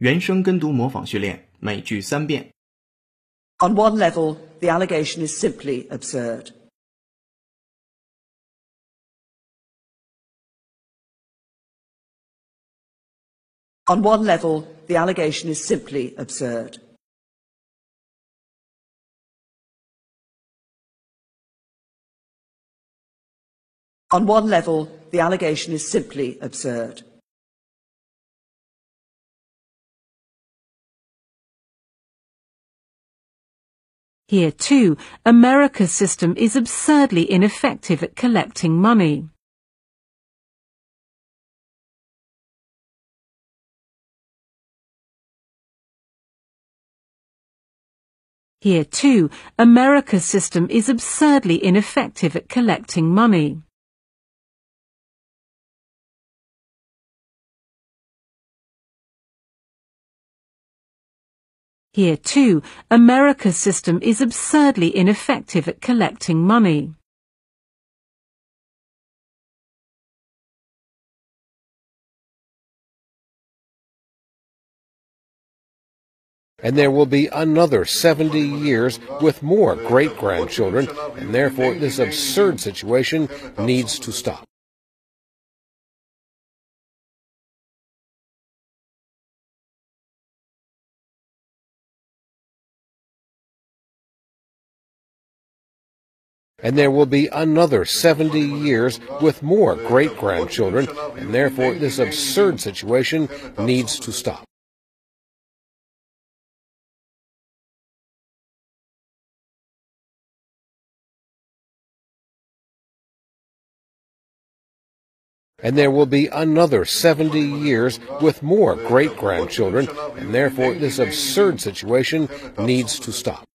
原声跟读模仿训练，每句三遍。 On one level, the allegation is simply absurd. On one level, the allegation is simply absurd. On one level, the allegation is simply absurd. Here too, America's system is absurdly ineffective at collecting money. Here too, America's system is absurdly ineffective at collecting money. Here too, America's system is absurdly ineffective at collecting money. and there will be another 70 years with more great grandchildren, and therefore this absurd situation needs to stop. And there will be another 70 years with more great grandchildren, and therefore this absurd situation needs to stop. 'And there will be another 70 years with more great grandchildren, and therefore this absurd situation needs to stop.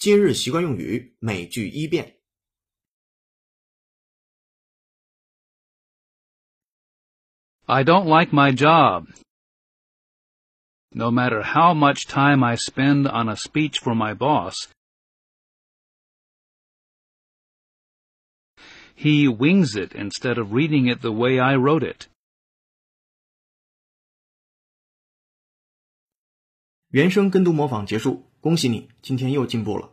今日习惯用语，每句一遍。 I don't like my job. No matter how much time I spend on a speech for my boss, he wings it instead of reading it the way I wrote it. 原声跟读模仿结束， 恭喜你，今天又进步了。